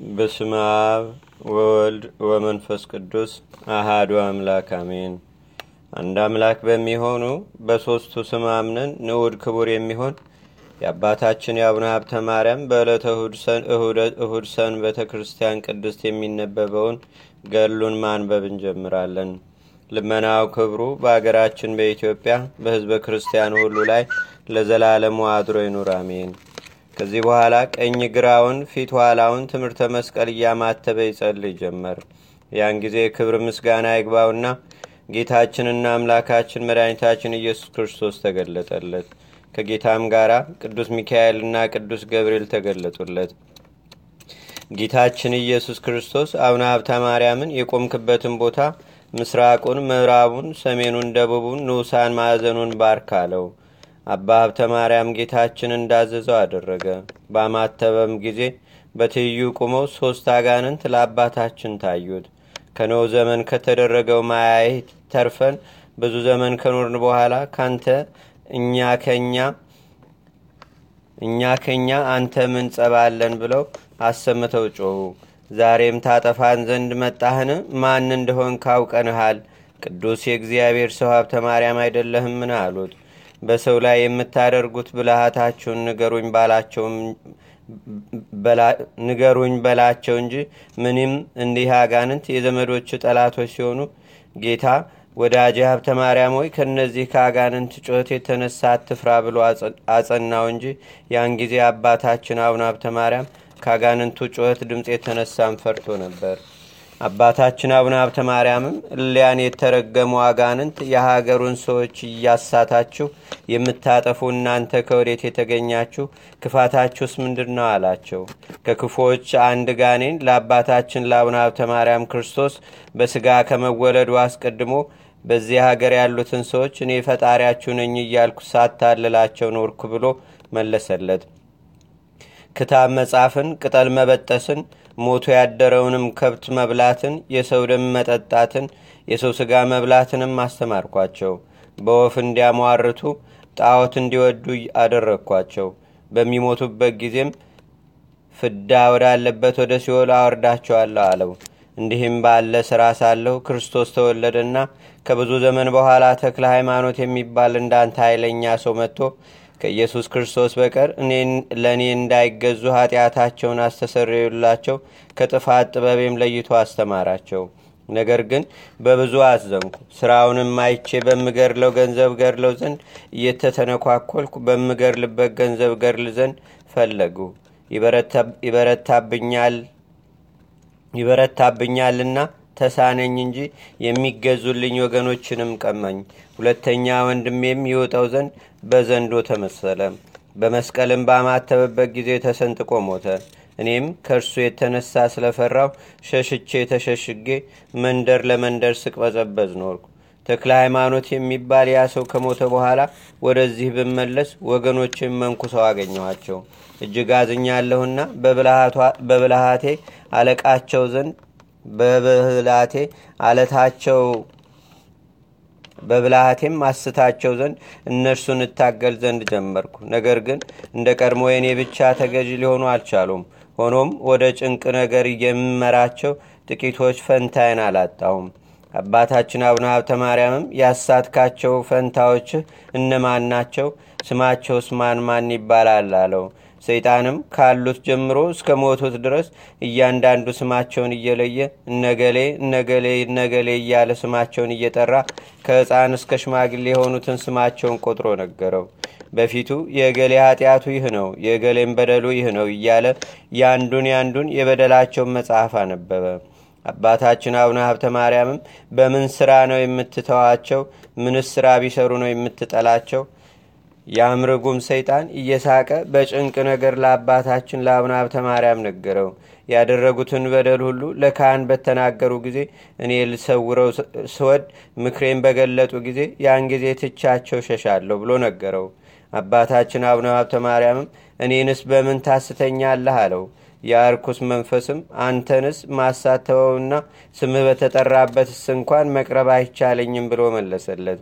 በስመ አብ ወወልድ ወመንፈስ ቅዱስ አሃዱ አምላክ አሜን። አንድ አምላክ በሚሆኑ በሦስቱ ስም አምነን ንዑድ ክቡር የሚሆን የአባታችን የአቡነ ሀብተ ማርያም በዕለተ እሁድ ሰን ቤተ ክርስቲያን ቅድስት የሚነበበውን ገድሉን ማንበብ እንጀምራለን። ልመናው ክብሩ በአገራችን በኢትዮጵያ በሕዝበ ክርስቲያኑ ሁሉ ላይ ለዘላለሙ አድሮ ይኑር፣ አሜን። ከዚህ በኋላ ቀኝ ግራውን ፊት ኋላውን ትምህርተ መስቀል እያማተበ ይጸልይ ጀመር። ያን ጊዜ ክብር ምስጋና ይግባውና ጌታችንና አምላካችን መድኃኒታችን ኢየሱስ ክርስቶስ ተገለጠለት። ከጌታም ጋር ቅዱስ ሚካኤልና ቅዱስ ገብርኤል ተገለጡለት። ጌታችን ኢየሱስ ክርስቶስ አቡነ ሀብተ ማርያምን የቆምክበትን ቦታ ምስራቁን፣ ምዕራቡን፣ ሰሜኑን፣ ደቡቡን፣ ንዑሳን ማዕዘኑን ባርክ አለው። አባ ሀብተ ማርያም ጌታችን እንዳዘዘው አደረገ። ባማተበም ጊዜ በትይዩ ቁመው ሦስት አጋንንት ለአባታችን ታዩት። ከኖህ ዘመን ከተደረገው ማያየት ተርፈን ብዙ ዘመን ከኖርን በኋላ ካንተ እኛ ከኛ እኛ ከኛ አንተ ምን ጸባለን ብለው አሰምተው ጮኹ። ዛሬም ታጠፋን ዘንድ መጣህን? ማን እንደሆን ካውቀንሃል። ቅዱስ የእግዚአብሔር ሰው ሀብተ ማርያም አይደለህምን? አሉት። በሰው ላይ የምታደርጉት ብልሃታችሁን ንገሩኝ ባላቸውም ንገሩኝ በላቸው እንጂ ምንም እንዲህ አጋንንት የዘመዶች ጠላቶች ሲሆኑ ጌታ ወዳጄ ሀብተ ማርያም ሆይ ከእነዚህ ከአጋንንት ጩኸት የተነሳ አትፍራ ብሎ አጸናው እንጂ ያን ጊዜ አባታችን አቡነ ሀብተ ማርያም ከአጋንንቱ ጩኸት ድምፅ የተነሳም ፈርቶ ነበር። አባታችን አቡነ ሀብተ ማርያምም እሊያን የተረገሙ አጋንንት የሀገሩን ሰዎች እያሳታችሁ የምታጠፉ እናንተ ከወዴት የተገኛችሁ ክፋታችሁስ ምንድን ነው? አላቸው። ከክፉዎች አንድ ጋኔን ለአባታችን ለአቡነ ሀብተ ማርያም ክርስቶስ በስጋ ከመወለዱ አስቀድሞ በዚህ ሀገር ያሉትን ሰዎች እኔ ፈጣሪያችሁ ነኝ እያልኩ ሳታልላቸው ኖርኩ ብሎ መለሰለት። ክታብ መጻፍን፣ ቅጠል መበጠስን ሞቶ ያደረውንም ከብት መብላትን፣ የሰው ደም መጠጣትን፣ የሰው ስጋ መብላትንም አስተማርኳቸው። በወፍ እንዲያሟርቱ ጣዖት እንዲወዱ አደረግኳቸው። በሚሞቱበት ጊዜም ፍዳ ወዳለበት ወደ ሲኦል አወርዳቸዋለሁ አለው። እንዲህም ባለ ስራ ሳለሁ ክርስቶስ ተወለደና ከብዙ ዘመን በኋላ ተክለ ሃይማኖት የሚባል እንዳንተ ኃይለኛ ሰው መጥቶ ከኢየሱስ ክርስቶስ በቀር ለእኔ እንዳይገዙ ኃጢአታቸውን አስተሰርዩላቸው ከጥፋት ጥበቤም ለይቶ አስተማራቸው። ነገር ግን በብዙ አዘንኩ። ስራውንም አይቼ በምገድለው ገንዘብ ገድለው ዘንድ እየተተነኳኮልኩ በምገድልበት ገንዘብ ገድል ዘንድ ፈለጉ። ይበረታብኛል ይበረታብኛልና ተሳነኝ እንጂ የሚገዙልኝ ወገኖችንም ቀማኝ። ሁለተኛ ወንድሜም ይወጣው ዘንድ በዘንዶ ተመሰለ። በመስቀልም ባማተበበት ጊዜ ተሰንጥቆ ሞተ። እኔም ከእርሱ የተነሳ ስለፈራው ሸሽቼ ተሸሽጌ መንደር ለመንደር ስቅበዘበዝ ኖርኩ። ተክለ ሃይማኖት የሚባል ያ ሰው ከሞተ በኋላ ወደዚህ ብመለስ ወገኖችን መንኩሰው አገኘኋቸው። እጅግ አዝኛለሁና በብልሃቴ አለቃቸው ዘንድ በብልሃቴ አለታቸው በብልሃቴም አስታቸው ዘንድ እነርሱን እታገል ዘንድ ጀመርኩ። ነገር ግን እንደ ቀድሞ የኔ ብቻ ተገዥ ሊሆኑ አልቻሉም። ሆኖም ወደ ጭንቅ ነገር የምመራቸው ጥቂቶች ፈንታይን አላጣሁም። አባታችን አቡነ ሀብተ ማርያምም ያሳትካቸው ፈንታዎችህ እነማን ናቸው? ስማቸውስ ማን ማን ይባላል? አለው። ሰይጣንም ካሉት ጀምሮ እስከ ሞቱት ድረስ እያንዳንዱ ስማቸውን እየለየ እነገሌ እነገሌ እነገሌ እያለ ስማቸውን እየጠራ ከሕፃን እስከ ሽማግሌ የሆኑትን ስማቸውን ቆጥሮ ነገረው። በፊቱ የእገሌ ኃጢአቱ ይህ ነው፣ የእገሌም በደሉ ይህ ነው እያለ ያንዱን ያንዱን የበደላቸውን መጽሐፍ አነበበ። አባታችን አቡነ ሀብተ ማርያምም በምን ስራ ነው የምትተዋቸው? ምንስ ስራ ቢሰሩ ነው የምትጠላቸው? የአምርጉም ሰይጣን እየሳቀ በጭንቅ ነገር ለአባታችን ለአቡነ ሀብተ ማርያም ነገረው። ያደረጉትን በደል ሁሉ ለካህን በተናገሩ ጊዜ እኔ ልሰውረው ስወድ ምክሬን በገለጡ ጊዜ ያን ጊዜ ትቻቸው ሸሻለሁ ብሎ ነገረው። አባታችን አቡነ ሀብተ ማርያምም እኔንስ በምን ታስተኛለህ አለው። የአርኩስ መንፈስም አንተንስ ማሳተወውና ስምህ በተጠራበትስ እንኳን መቅረብ አይቻለኝም ብሎ መለሰለት።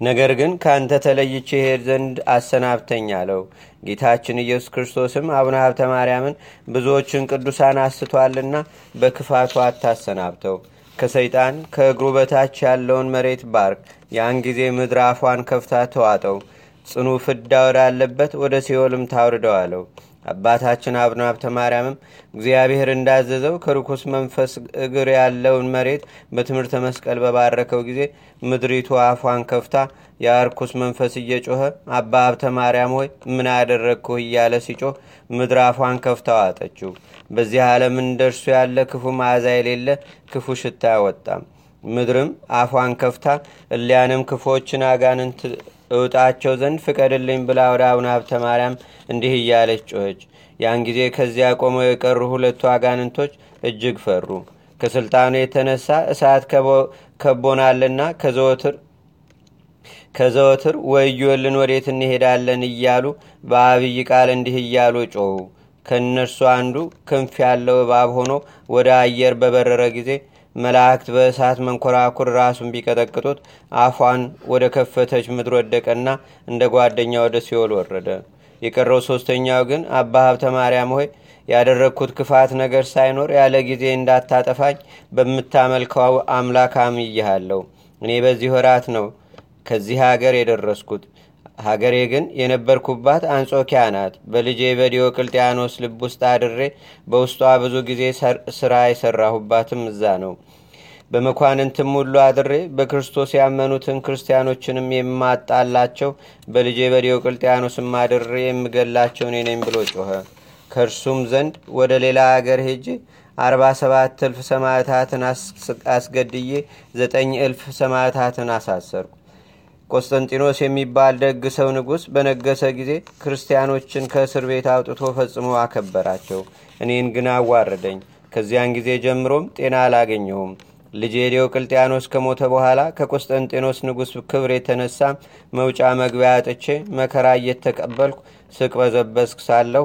ነገር ግን ከአንተ ተለይቼ ሄድ ዘንድ አሰናብተኝ አለው። ጌታችን ኢየሱስ ክርስቶስም አቡነ ሀብተ ማርያምን ብዙዎችን ቅዱሳን አስቷልና በክፋቱ አታሰናብተው፣ ከሰይጣን ከእግሩ በታች ያለውን መሬት ባርክ። ያን ጊዜ ምድር አፏን ከፍታ ተዋጠው፣ ጽኑ ፍዳ ወዳለበት ወደ ሲኦልም ታውርደው አለው። አባታችን አቡነ ሀብተ ማርያምም እግዚአብሔር እንዳዘዘው ከርኩስ መንፈስ እግር ያለውን መሬት በትምህርተ መስቀል በባረከው ጊዜ ምድሪቱ አፏን ከፍታ የአርኩስ መንፈስ እየጮኸ አባ ሀብተ ማርያም ሆይ ምን አደረግኩህ እያለ ሲጮህ ምድር አፏን ከፍታ ዋጠችው። በዚህ ዓለም እንደርሱ ያለ ክፉ መዓዛ የሌለ ክፉ ሽታ አወጣም። ምድርም አፏን ከፍታ እሊያንም ክፎችን አጋንንት እውጣቸው ዘንድ ፍቀድልኝ ብላ ወደ አቡነ ሀብተ ማርያም እንዲህ እያለች ጮኸች። ያን ጊዜ ከዚያ ቆመው የቀሩ ሁለቱ አጋንንቶች እጅግ ፈሩ። ከስልጣኑ የተነሳ እሳት ከቦናልና ከዘወትር ከዘወትር ወዮልን ወዴት እንሄዳለን እያሉ በአብይ ቃል እንዲህ እያሉ ጮኹ። ከእነርሱ አንዱ ክንፍ ያለው እባብ ሆኖ ወደ አየር በበረረ ጊዜ መላእክት በእሳት መንኮራኩር ራሱን ቢቀጠቅጡት አፏን ወደ ከፈተች ምድር ወደቀና እንደ ጓደኛ ወደ ሲኦል ወረደ። የቀረው ሶስተኛው ግን አባ ሀብተ ማርያም ሆይ ያደረግኩት ክፋት ነገር ሳይኖር ያለ ጊዜ እንዳታጠፋኝ በምታመልከው አምላክ አምይሃለሁ። እኔ በዚህ ወራት ነው ከዚህ ሀገር የደረስኩት። ሀገሬ ግን የነበርኩባት አንጾኪያ ናት። በልጄ በዲዮቅልጥያኖስ ልብ ውስጥ አድሬ በውስጧ ብዙ ጊዜ ስራ የሰራሁባትም እዛ ነው። በመኳንንትም ሁሉ አድሬ በክርስቶስ ያመኑትን ክርስቲያኖችንም የማጣላቸው በልጄ በዲዮቅልጥያኖስም አድሬ የምገላቸው እኔ ነኝ ብሎ ጮኸ። ከእርሱም ዘንድ ወደ ሌላ አገር ሄጄ አርባ ሰባት እልፍ ሰማዕታትን አስገድዬ ዘጠኝ እልፍ ሰማዕታትን አሳሰርኩ። ቆስጠንጢኖስ የሚባል ደግ ሰው ንጉሥ በነገሰ ጊዜ ክርስቲያኖችን ከእስር ቤት አውጥቶ ፈጽሞ አከበራቸው። እኔን ግን አዋረደኝ። ከዚያን ጊዜ ጀምሮም ጤና አላገኘሁም። ልጄ ዲዮቅልጥያኖስ ከሞተ በኋላ ከቆስጠንጢኖስ ንጉሥ ክብር የተነሳ መውጫ መግቢያ አጥቼ መከራ እየተቀበልኩ ስቅበዘበዝክ ሳለሁ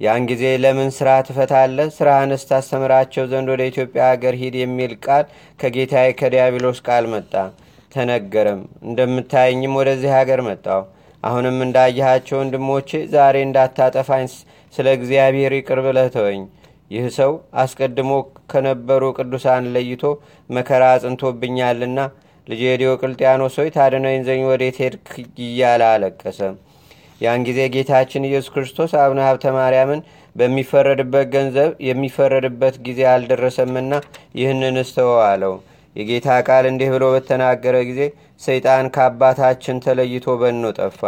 ያን ጊዜ ለምን ስራ ትፈታለህ? ስራህንስ ታስተምራቸው ዘንድ ወደ ኢትዮጵያ አገር ሂድ የሚል ቃል ከጌታዬ ከዲያብሎስ ቃል መጣ ተነገረም። እንደምታየኝም ወደዚህ ሀገር መጣው። አሁንም እንዳየሃቸው ወንድሞቼ ዛሬ እንዳታጠፋኝ ስለ እግዚአብሔር ይቅር ብለህ ይህ ሰው አስቀድሞ ከነበሩ ቅዱሳን ለይቶ መከራ አጽንቶብኛልና ልጄ ዲዮቅልጥያኖስ ሆይ ታድነኝ ዘኝ ወዴት ሄድክ እያለ አለቀሰ። ያን ጊዜ ጌታችን ኢየሱስ ክርስቶስ አቡነ ሀብተ ማርያምን በሚፈረድበት ገንዘብ የሚፈረድበት ጊዜ አልደረሰምና ይህንን እስተወው አለው። የጌታ ቃል እንዲህ ብሎ በተናገረ ጊዜ ሰይጣን ከአባታችን ተለይቶ በኖ ጠፋ።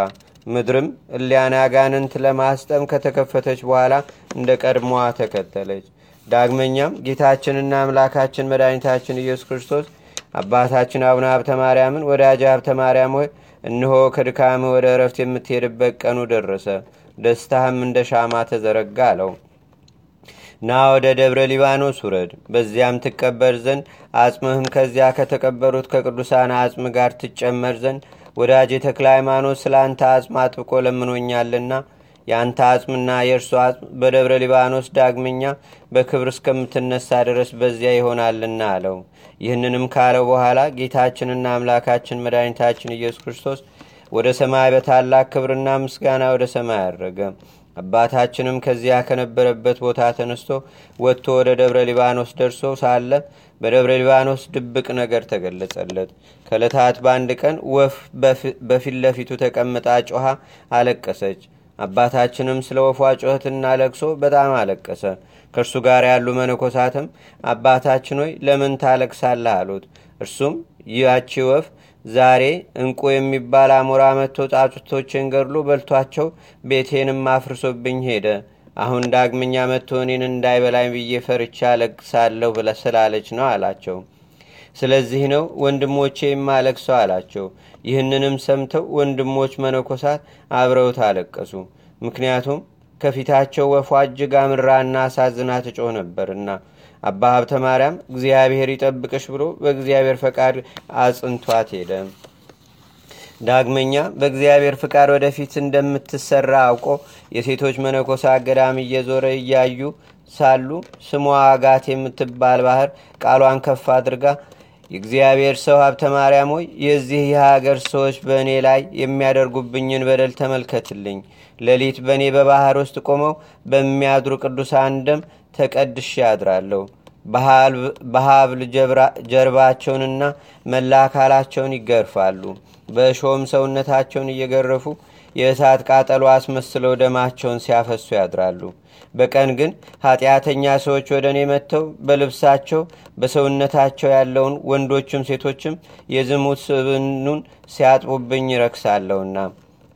ምድርም እሊያን አጋንንት ለማስጠም ከተከፈተች በኋላ እንደ ቀድሞዋ ተከተለች። ዳግመኛም ጌታችንና አምላካችን መድኃኒታችን ኢየሱስ ክርስቶስ አባታችን አቡነ ሀብተ ማርያምን ወዳጅ ሀብተ ማርያም ሆይ እነሆ ከድካም ወደ እረፍት የምትሄድበት ቀኑ ደረሰ፣ ደስታህም እንደ ሻማ ተዘረጋ አለው። ና ወደ ደብረ ሊባኖስ ውረድ፣ በዚያም ትቀበር ዘንድ አጽምህም ከዚያ ከተቀበሩት ከቅዱሳን አጽም ጋር ትጨመር ዘንድ ወዳጅ የተክለ ሃይማኖት ስለ አንተ አጽም አጥብቆ ለምኖኛልና የአንተ አጽምና የእርሱ አጽም በደብረ ሊባኖስ ዳግመኛ በክብር እስከምትነሳ ድረስ በዚያ ይሆናልና አለው። ይህንንም ካለው በኋላ ጌታችንና አምላካችን መድኃኒታችን ኢየሱስ ክርስቶስ ወደ ሰማይ በታላቅ ክብርና ምስጋና ወደ ሰማይ አረገ። አባታችንም ከዚያ ከነበረበት ቦታ ተነስቶ ወጥቶ ወደ ደብረ ሊባኖስ ደርሶ ሳለ በደብረ ሊባኖስ ድብቅ ነገር ተገለጸለት። ከዕለታት በአንድ ቀን ወፍ በፊት ለፊቱ ተቀምጣ ጮኻ አለቀሰች። አባታችንም ስለ ወፏ ጩኸትና ለቅሶ በጣም አለቀሰ። ከእርሱ ጋር ያሉ መነኮሳትም አባታችን ሆይ ለምን ታለቅሳለህ? አሉት። እርሱም ያቺ ወፍ ዛሬ እንቁ የሚባል አሞራ መጥቶ ጫጩቶችን ገድሎ በልቷቸው ቤቴንም አፍርሶብኝ ሄደ። አሁን ዳግመኛ መጥቶ እኔን እንዳይበላኝ ብዬ ፈርቻ ለቅሳለሁ ብለ ስላለች ነው አላቸው። ስለዚህ ነው ወንድሞቼ የማለቅሰው አላቸው። ይህንንም ሰምተው ወንድሞች መነኮሳት አብረውት አለቀሱ። ምክንያቱም ከፊታቸው ወፏ እጅግ አምራና አሳዝና ትጮህ ነበርና። አባ ሀብተ ማርያም እግዚአብሔር ይጠብቅሽ ብሎ በእግዚአብሔር ፈቃድ አጽንቷት ሄደ። ዳግመኛ በእግዚአብሔር ፍቃድ ወደፊት እንደምትሰራ አውቆ የሴቶች መነኮሳት ገዳም እየዞረ እያዩ ሳሉ ስሟ አጋት የምትባል ባህር ቃሏን ከፍ አድርጋ የእግዚአብሔር ሰው ሀብተ ማርያም ሆይ የዚህ የሀገር ሰዎች በእኔ ላይ የሚያደርጉብኝን በደል ተመልከትልኝ። ሌሊት በእኔ በባህር ውስጥ ቆመው በሚያድሩ ቅዱሳን ደም ተቀድሼ ያድራለሁ። በሀብል ጀርባቸውንና መላ አካላቸውን ይገርፋሉ። በእሾም ሰውነታቸውን እየገረፉ የእሳት ቃጠሎ አስመስለው ደማቸውን ሲያፈሱ ያድራሉ። በቀን ግን ኃጢአተኛ ሰዎች ወደ እኔ መጥተው በልብሳቸው በሰውነታቸው ያለውን ወንዶችም ሴቶችም የዝሙት ስብኑን ሲያጥቡብኝ ይረክሳለሁና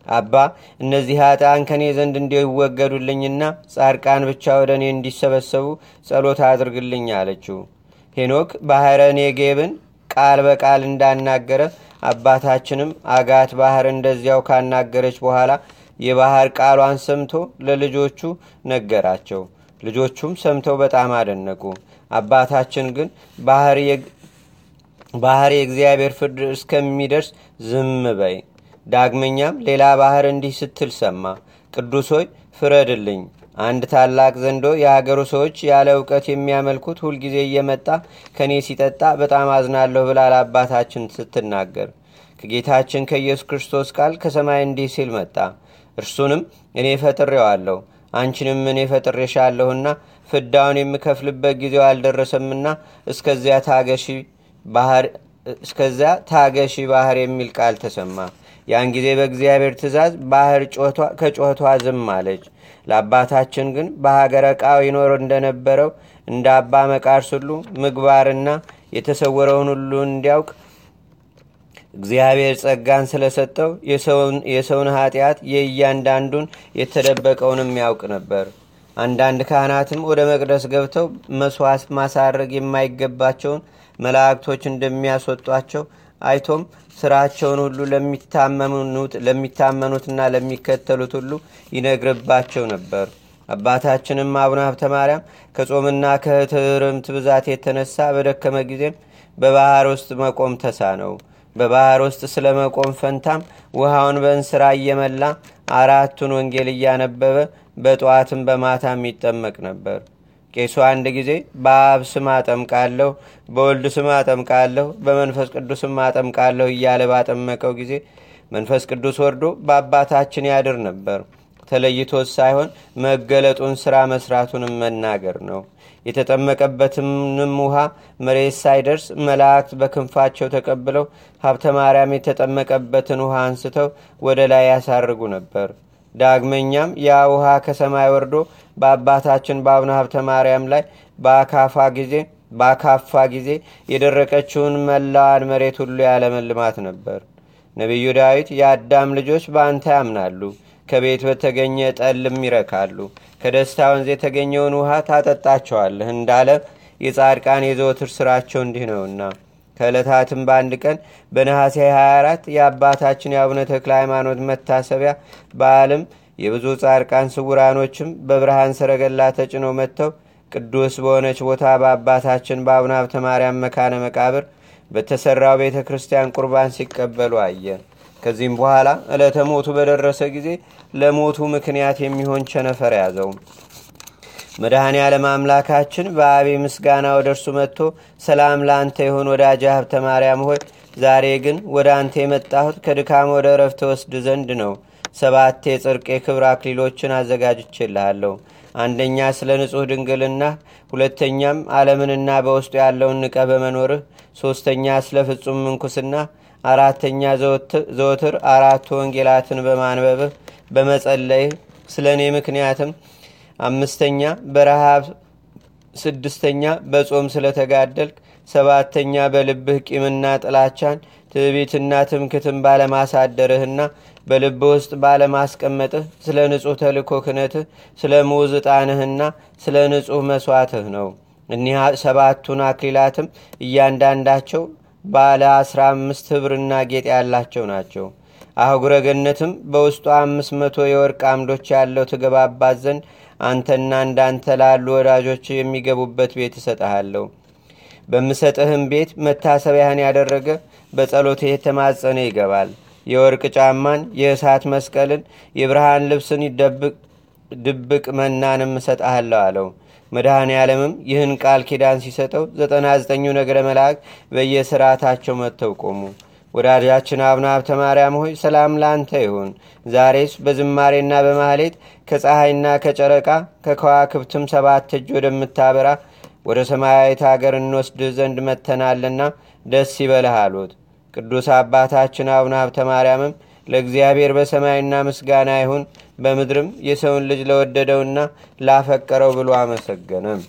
አባ እነዚህ ኃጢአን ከእኔ ዘንድ እንዲወገዱልኝና ጻድቃን ብቻ ወደ እኔ እንዲሰበሰቡ ጸሎት አድርግልኝ አለችው። ሄኖክ ባሕረ ኔጌብን ቃል በቃል እንዳናገረ አባታችንም አጋት ባህር እንደዚያው ካናገረች በኋላ የባህር ቃሏን ሰምቶ ለልጆቹ ነገራቸው። ልጆቹም ሰምተው በጣም አደነቁ። አባታችን ግን ባህር የእግዚአብሔር ፍርድ እስከሚደርስ ዝም በይ። ዳግመኛም ሌላ ባህር እንዲህ ስትል ሰማ። ቅዱስ ሆይ ፍረድልኝ። አንድ ታላቅ ዘንዶ የሀገሩ ሰዎች ያለ እውቀት የሚያመልኩት ሁልጊዜ እየመጣ ከእኔ ሲጠጣ በጣም አዝናለሁ ብላ ለአባታችን ስትናገር ከጌታችን ከኢየሱስ ክርስቶስ ቃል ከሰማይ እንዲህ ሲል መጣ። እርሱንም እኔ ፈጥሬዋለሁ፣ አንቺንም እኔ ፈጥሬሻለሁና ፍዳውን የምከፍልበት ጊዜው አልደረሰምና እስከዚያ ታገሺ ባህር የሚል ቃል ተሰማ። ያን ጊዜ በእግዚአብሔር ትእዛዝ ባህር ከጮኸቷ ዝም አለች። ለአባታችን ግን በሀገረ ቃው ይኖር እንደነበረው እንደ አባ መቃርስ ሁሉ ምግባርና የተሰወረውን ሁሉ እንዲያውቅ እግዚአብሔር ጸጋን ስለሰጠው የሰውን ኃጢአት የእያንዳንዱን የተደበቀውንም ያውቅ ነበር። አንዳንድ ካህናትም ወደ መቅደስ ገብተው መስዋዕት ማሳረግ የማይገባቸውን መላእክቶች እንደሚያስወጧቸው አይቶም ስራቸውን ሁሉ ለሚታመኑትና ለሚከተሉት ሁሉ ይነግርባቸው ነበር። አባታችንም አቡነ ሀብተ ማርያም ከጾምና ከትርምት ብዛት የተነሳ በደከመ ጊዜም በባህር ውስጥ መቆም ተሳነው። በባህር ውስጥ ስለ መቆም ፈንታም ውሃውን በእንስራ እየመላ አራቱን ወንጌል እያነበበ በጠዋትም በማታም ይጠመቅ ነበር። ቄሱ አንድ ጊዜ በአብ ስም አጠምቃለሁ፣ በወልድ ስም አጠምቃለሁ፣ በመንፈስ ቅዱስ ስም አጠምቃለሁ እያለ ባጠመቀው ጊዜ መንፈስ ቅዱስ ወርዶ በአባታችን ያድር ነበር። ተለይቶት ሳይሆን መገለጡን ሥራ መስራቱንም መናገር ነው። የተጠመቀበትንም ውሃ መሬት ሳይደርስ መላእክት በክንፋቸው ተቀብለው ሀብተ ማርያም የተጠመቀበትን ውሃ አንስተው ወደ ላይ ያሳርጉ ነበር። ዳግመኛም ያ ውሃ ከሰማይ ወርዶ በአባታችን በአቡነ ሀብተ ማርያም ላይ በአካፋ ጊዜ በአካፋ ጊዜ የደረቀችውን መላዋን መሬት ሁሉ ያለመልማት ነበር። ነቢዩ ዳዊት የአዳም ልጆች በአንተ ያምናሉ፣ ከቤት በተገኘ ጠልም ይረካሉ፣ ከደስታ ወንዝ የተገኘውን ውሃ ታጠጣቸዋለህ እንዳለ የጻድቃን የዘወትር ስራቸው እንዲህ ነውና። ከዕለታትም በአንድ ቀን በነሐሴ 24 የአባታችን የአቡነ ተክለ ሃይማኖት መታሰቢያ በዓልም የብዙ ጻድቃን ስውራኖችም በብርሃን ሰረገላ ተጭነው መጥተው ቅዱስ በሆነች ቦታ በአባታችን በአቡነ ሀብተ ማርያም መካነ መቃብር በተሰራው ቤተ ክርስቲያን ቁርባን ሲቀበሉ አየ። ከዚህም በኋላ ዕለተ ሞቱ በደረሰ ጊዜ ለሞቱ ምክንያት የሚሆን ቸነፈር ያዘው። መድኃኔ ዓለም አምላካችን በአቤ ምስጋና ወደ እርሱ መጥቶ ሰላም ለአንተ ይሁን ወዳጄ ሀብተ ማርያም ሆይ ዛሬ ግን ወደ አንተ የመጣሁት ከድካም ወደ እረፍት ወስድ ዘንድ ነው። ሰባት የጽርቅ የክብር አክሊሎችን አዘጋጅቼልሃለሁ። አንደኛ ስለ ንጹሕ ድንግልና፣ ሁለተኛም ዓለምንና በውስጡ ያለውን ንቀ በመኖርህ፣ ሶስተኛ ስለ ፍጹም ምንኩስና፣ አራተኛ ዘወትር አራቱ ወንጌላትን በማንበብህ በመጸለይህ ስለ እኔ ምክንያትም አምስተኛ በረሃብ፣ ስድስተኛ በጾም ስለተጋደልክ፣ ሰባተኛ በልብህ ቂምና ጥላቻን ትዕቢትና ትምክትን ባለማሳደርህና በልብህ ውስጥ ባለማስቀመጥህ ስለ ንጹሕ ተልኮ ክነትህ ስለ ሙዝ ስለ ንጹሕ መሥዋዕትህ ነው። እኒህ ሰባቱን አክሊላትም እያንዳንዳቸው ባለ አስራ አምስት ኅብርና ጌጥ ያላቸው ናቸው። አህጉረ ገነትም በውስጡ አምስት መቶ የወርቅ አምዶች ያለው ትገባባት ዘንድ አንተና እንዳንተ ላሉ ወዳጆች የሚገቡበት ቤት እሰጠሃለሁ። በምሰጥህም ቤት መታሰቢያህን ያደረገ በጸሎት የተማጸነ ይገባል። የወርቅ ጫማን፣ የእሳት መስቀልን፣ የብርሃን ልብስን ድብቅ መናንም እሰጥሃለሁ አለው መድኃኔ ዓለምም ይህን ቃል ኪዳን ሲሰጠው ዘጠና ዘጠኙ ነገረ መላእክት በየስርዓታቸው መጥተው ቆሙ ወዳጃችን አቡነ ሀብተ ማርያም ሆይ ሰላም ላንተ ይሁን። ዛሬስ በዝማሬና በማህሌት ከፀሐይና ከጨረቃ ከከዋክብትም ሰባት እጅ ወደምታበራ ወደ ሰማያዊት አገር እንወስድ ዘንድ መተናልና ደስ ይበልህ አሉት። ቅዱስ አባታችን አቡነ ሀብተ ማርያምም ለእግዚአብሔር በሰማይና ምስጋና ይሁን በምድርም የሰውን ልጅ ለወደደውና ላፈቀረው ብሎ አመሰገነም።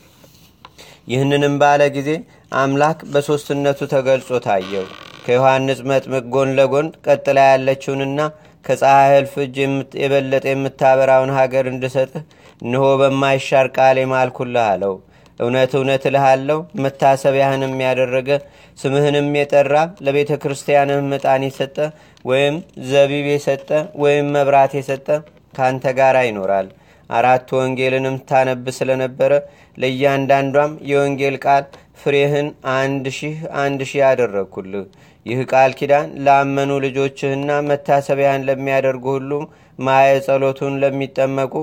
ይህንንም ባለ ጊዜ አምላክ በሦስትነቱ ተገልጾ ታየው ከዮሐንስ መጥምቅ ጎን ለጎን ቀጥላ ያለችውንና ከፀሐይ እልፍ እጅ የበለጠ የምታበራውን ሀገር እንድሰጥህ እንሆ በማይሻር ቃል የማልኩልህ አለው። እውነት እውነት እልሃለሁ መታሰቢያህንም ያደረገ ስምህንም የጠራ ለቤተ ክርስቲያንህም ዕጣን የሰጠ ወይም ዘቢብ የሰጠ ወይም መብራት የሰጠ ከአንተ ጋር ይኖራል። አራት ወንጌልንም ታነብ ስለነበረ ለእያንዳንዷም የወንጌል ቃል ፍሬህን አንድ ሺህ አንድ ሺህ ያደረግኩልህ ይህ ቃል ኪዳን ላመኑ ልጆችህና መታሰቢያን ለሚያደርጉ ሁሉም ማየ ጸሎቱን ለሚጠመቁ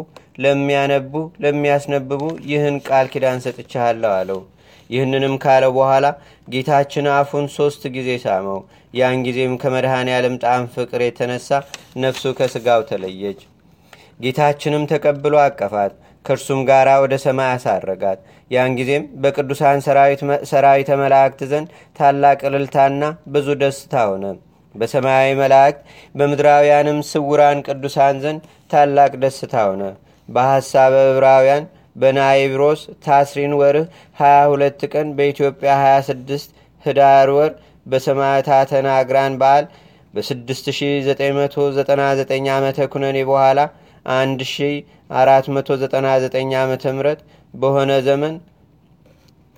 ለሚያነቡ ለሚያስነብቡ ይህን ቃል ኪዳን ሰጥቻለሁ አለው። ይህንንም ካለ በኋላ ጌታችን አፉን ሶስት ጊዜ ሳመው። ያን ጊዜም ከመድኃኔ ዓለም ጣም ፍቅር የተነሳ ነፍሱ ከስጋው ተለየች። ጌታችንም ተቀብሎ አቀፋት ከእርሱም ጋር ወደ ሰማይ አሳረጋት። ያን ጊዜም በቅዱሳን ሰራዊተ መላእክት ዘንድ ታላቅ እልልታና ብዙ ደስታ ሆነ። በሰማያዊ መላእክት በምድራውያንም ስውራን ቅዱሳን ዘንድ ታላቅ ደስታ ሆነ። በሐሳበ ዕብራውያን በናይብሮስ ታስሪን ወርህ 22 ቀን በኢትዮጵያ 26 ህዳር ወር በሰማዕታተ ናግራን በዓል በ6999 ዓመተ ኩነኔ በኋላ 1499 ዓመተ ምህረት በሆነ ዘመን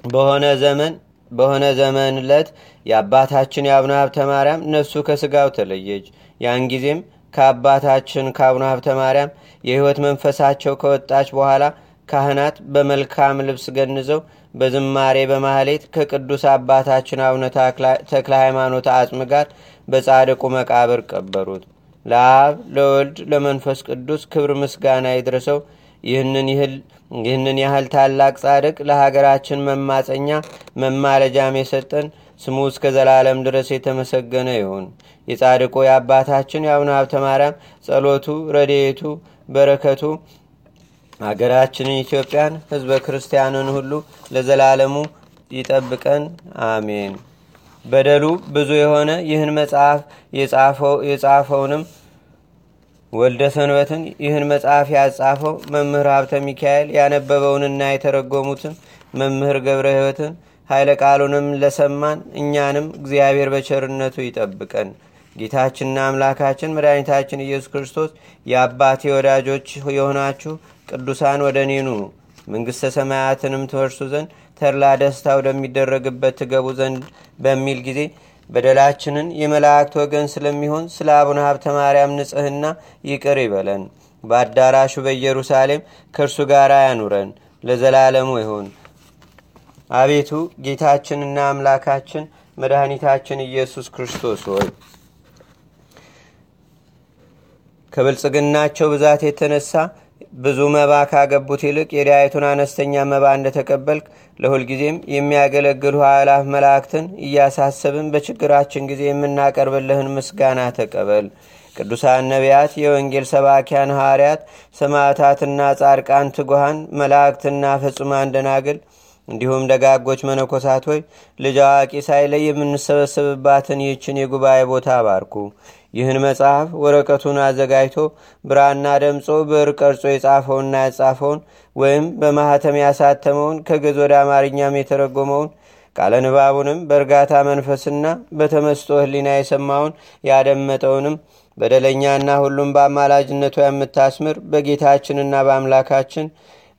በሆነ ዘመን በሆነ ዘመን ዕለት የአባታችን የአቡነ ሀብተ ማርያም ነፍሱ ከስጋው ተለየች። ያን ጊዜም ከአባታችን ከአቡነ ሀብተ ማርያም የህይወት መንፈሳቸው ከወጣች በኋላ ካህናት በመልካም ልብስ ገንዘው በዝማሬ በማህሌት ከቅዱስ አባታችን አቡነ ተክለ ሃይማኖት አጽም ጋር በጻድቁ መቃብር ቀበሩት ለአብ ለወልድ ለመንፈስ ቅዱስ ክብር ምስጋና ይድረሰው። ይህንን ያህል ታላቅ ጻድቅ ለሀገራችን መማፀኛ መማለጃም የሰጠን ስሙ እስከ ዘላለም ድረስ የተመሰገነ ይሁን። የጻድቁ የአባታችን የአቡነ ሀብተ ማርያም ጸሎቱ ረድኤቱ በረከቱ አገራችንን ኢትዮጵያን ህዝበ ክርስቲያንን ሁሉ ለዘላለሙ ይጠብቀን። አሜን በደሉ ብዙ የሆነ ይህን መጽሐፍ የጻፈውንም ወልደ ሰንበትን ይህን መጽሐፍ ያጻፈው መምህር ሀብተ ሚካኤል ያነበበውንና የተረጎሙትን መምህር ገብረ ህይወትን ኃይለ ቃሉንም ለሰማን እኛንም እግዚአብሔር በቸርነቱ ይጠብቀን። ጌታችንና አምላካችን መድኃኒታችን ኢየሱስ ክርስቶስ የአባቴ ወዳጆች የሆናችሁ ቅዱሳን ወደ እኔ ኑ መንግሥተ ሰማያትንም ትወርሱ ዘንድ ተድላ ደስታ ወደሚደረግበት ትገቡ ዘንድ በሚል ጊዜ በደላችንን የመላእክት ወገን ስለሚሆን ስለ አቡነ ሀብተ ማርያም ንጽህና ይቅር ይበለን። በአዳራሹ በኢየሩሳሌም ከእርሱ ጋር ያኑረን ለዘላለሙ ይሁን። አቤቱ ጌታችንና አምላካችን መድኃኒታችን ኢየሱስ ክርስቶስ ሆይ ከብልጽግናቸው ብዛት የተነሳ ብዙ መባ ካገቡት ይልቅ የዳያቱን አነስተኛ መባ እንደተቀበልክ ለሁልጊዜም የሚያገለግሉ ኃይላፍ መላእክትን እያሳሰብን በችግራችን ጊዜ የምናቀርብልህን ምስጋና ተቀበል። ቅዱሳን ነቢያት የወንጌል ሰባኪያን ሐዋርያት ሰማዕታትና ጻድቃን ትጉሃን መላእክትና ፍጹማን ደናግል እንዲሁም ደጋጎች መነኮሳት ሆይ ልጅ አዋቂ ሳይለይ የምንሰበሰብባትን ይህችን የጉባኤ ቦታ አባርኩ ይህን መጽሐፍ ወረቀቱን አዘጋጅቶ ብራና ደምጾ ብዕር ቀርጾ የጻፈውና ያጻፈውን ወይም በማህተም ያሳተመውን ከግዝ ወደ አማርኛም የተረጎመውን ቃለ ንባቡንም በእርጋታ መንፈስና በተመስጦ ህሊና የሰማውን ያደመጠውንም በደለኛና ሁሉም በአማላጅነቱ የምታስምር በጌታችንና በአምላካችን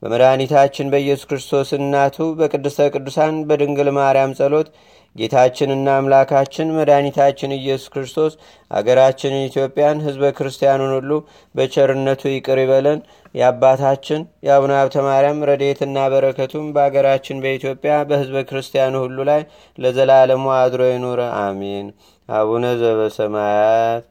በመድኃኒታችን በኢየሱስ ክርስቶስ እናቱ በቅድስተ ቅዱሳን በድንግል ማርያም ጸሎት ጌታችንና አምላካችን መድኃኒታችን ኢየሱስ ክርስቶስ አገራችንን ኢትዮጵያን ህዝበ ክርስቲያኑን ሁሉ በቸርነቱ ይቅር ይበለን። የአባታችን የአቡነ ሀብተ ማርያም ረድኤትና በረከቱም በአገራችን በኢትዮጵያ በህዝበ ክርስቲያኑ ሁሉ ላይ ለዘላለሙ አድሮ ይኑረ አሜን። አቡነ ዘበሰማያት